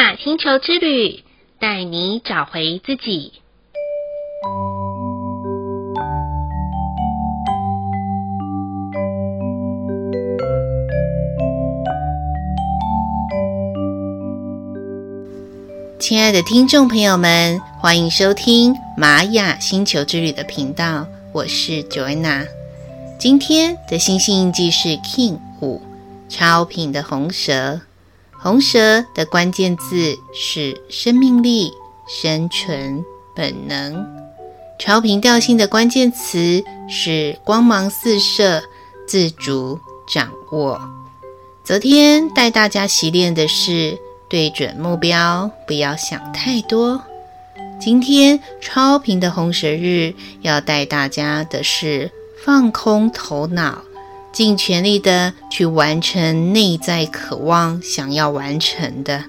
雅星球之旅，带你找回自己。亲爱的听众朋友们，欢迎收听玛雅星球之旅的频道，我是 Joanna。今天的星星印记是 King 五，超品的红蛇。红蛇的关键字是生命力、生存、本能。超频调性的关键词是光芒四射、自主、掌握。昨天带大家习练的是。对准目标，不要想太多。今天超频的红蛇日，要带大家的是放空头脑，尽全力的去完成内在渴望想要完成的。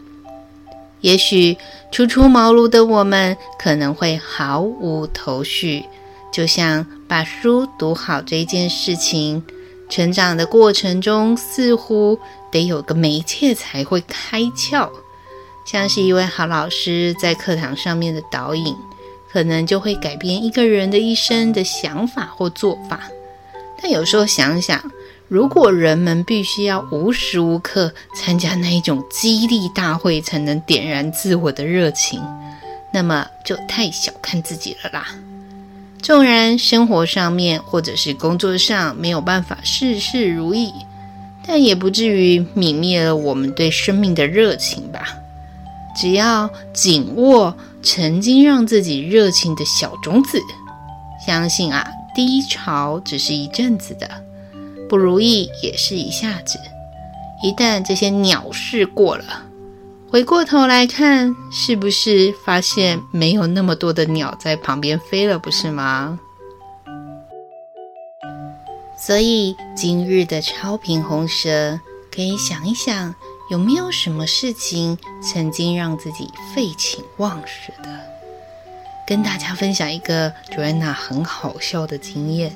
也许初出茅庐的我们可能会毫无头绪，就像把书读好这件事情。成长的过程中，似乎得有个媒介才会开窍，像是一位好老师在课堂上面的导引，可能就会改变一个人的一生的想法或做法。但有时候想想，如果人们必须要无时无刻参加那一种激励大会才能点燃自我的热情，那么就太小看自己了啦。纵然生活上面或者是工作上没有办法事事如意，但也不至于泯灭了我们对生命的热情吧。只要紧握曾经让自己热情的小种子，相信啊，低潮只是一阵子的，不如意也是一下子。一旦这些鸟事过了。回过头来看，是不是发现没有那么多的鸟在旁边飞了，不是吗？所以今日的超频红蛇，可以想一想，有没有什么事情曾经让自己废寝忘食的？跟大家分享一个 Joanna 很好笑的经验。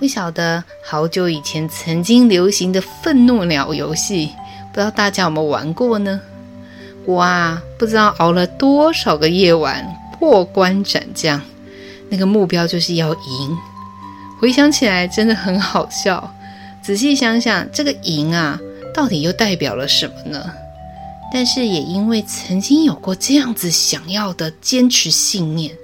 不晓得好久以前曾经流行的愤怒鸟游戏，不知道大家有没有玩过呢？我啊，不知道熬了多少个夜晚，破关斩将，那个目标就是要赢。回想起来真的很好笑。仔细想想，这个赢啊，到底又代表了什么呢？但是也因为曾经有过这样子想要的坚持信念，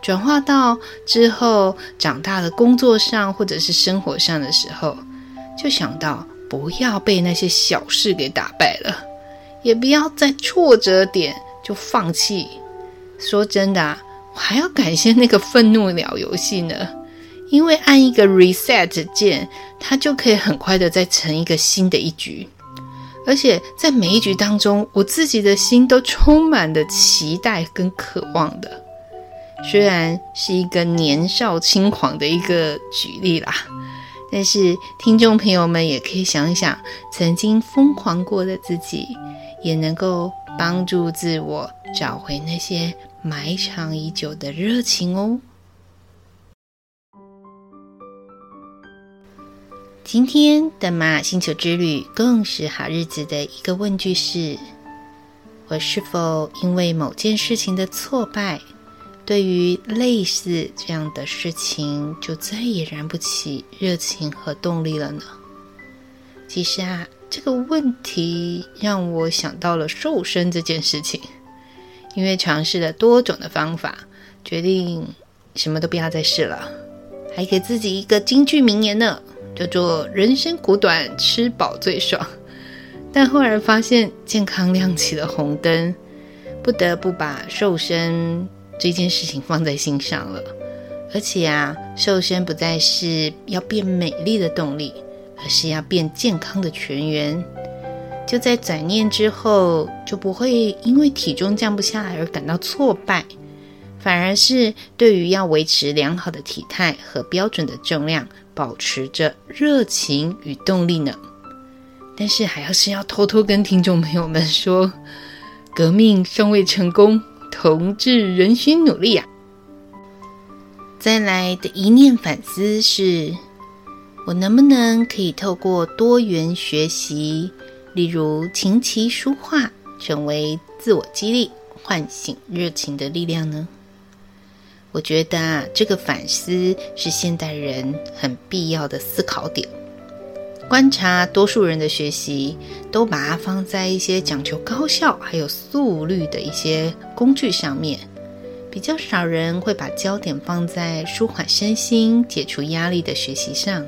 转化到之后长大的工作上或者是生活上的时候，就想到不要被那些小事给打败了。也不要在挫折点就放弃。说真的啊，我还要感谢那个愤怒鸟游戏呢，因为按一个 reset 键，它就可以很快的再成一个新的一局。而且在每一局当中，我自己的心都充满了期待跟渴望的。虽然是一个年少轻狂的一个举例啦，但是听众朋友们也可以想一想，曾经疯狂过的自己。也能够帮助自我找回那些埋藏已久的热情哦。今天的玛雅星球之旅更是好日子的一个问句是：我是否因为某件事情的挫败，对于类似这样的事情就再也燃不起热情和动力了呢？其实啊。这个问题让我想到了瘦身这件事情，因为尝试了多种的方法，决定什么都不要再试了，还给自己一个京剧名言呢，叫做“人生苦短，吃饱最爽”。但后来发现健康亮起了红灯，不得不把瘦身这件事情放在心上了。而且啊，瘦身不再是要变美丽的动力。而是要变健康的泉源，就在转念之后，就不会因为体重降不下来而感到挫败，反而是对于要维持良好的体态和标准的重量，保持着热情与动力呢。但是还要是要偷偷跟听众朋友们说，革命尚未成功，同志仍需努力呀。再来的一念反思是。我能不能可以透过多元学习，例如琴棋书画、成为自我激励、唤醒热情的力量呢？我觉得啊，这个反思是现代人很必要的思考点。观察多数人的学习，都把它放在一些讲求高效还有速率的一些工具上面，比较少人会把焦点放在舒缓身心、解除压力的学习上。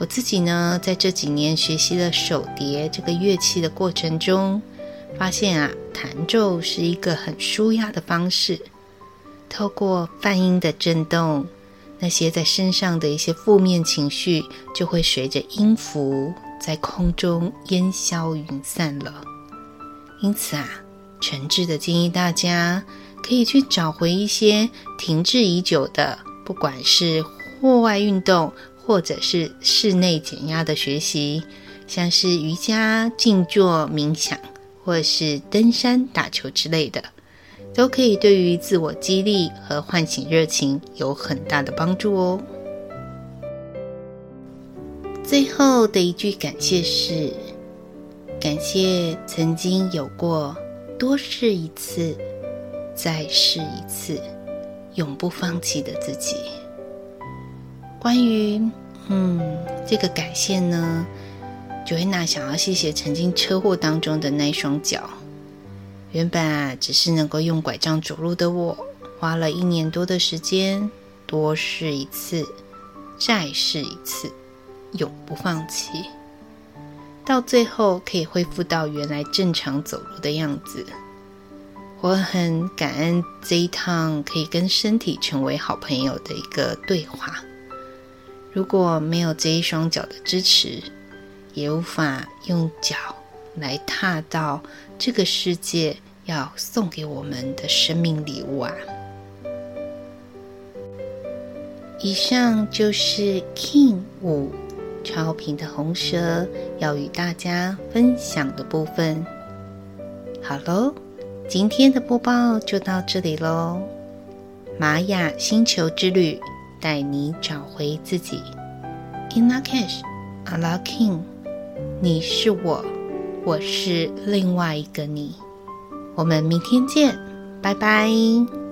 我自己呢，在这几年学习了手碟这个乐器的过程中，发现啊，弹奏是一个很舒压的方式。透过泛音的震动，那些在身上的一些负面情绪就会随着音符在空中烟消云散了。因此啊，诚挚的建议大家可以去找回一些停滞已久的，不管是户外运动或者是室内减压的学习，像是瑜伽、静坐、冥想，或是登山、打球之类的。都可以对于自我激励和唤醒热情有很大的帮助哦。最后的一句感谢是：感谢曾经有过多试一次、再试一次、永不放弃的自己。关于嗯这个感谢呢，Joanna 想要谢谢曾经车祸当中的那双脚。原本啊，只是能够用拐杖走路的我，花了一年多的时间，多试一次，再试一次，永不放弃，到最后可以恢复到原来正常走路的样子。我很感恩这一趟可以跟身体成为好朋友的一个对话。如果没有这一双脚的支持，也无法用脚来踏到这个世界要送给我们的生命礼物啊！以上就是 King 五超频的红蛇要与大家分享的部分。好喽，今天的播报就到这里喽。玛雅星球之旅，带你找回自己。In Lak'ech, Ala King，你是我。我是另外一个你，我们明天见，拜拜。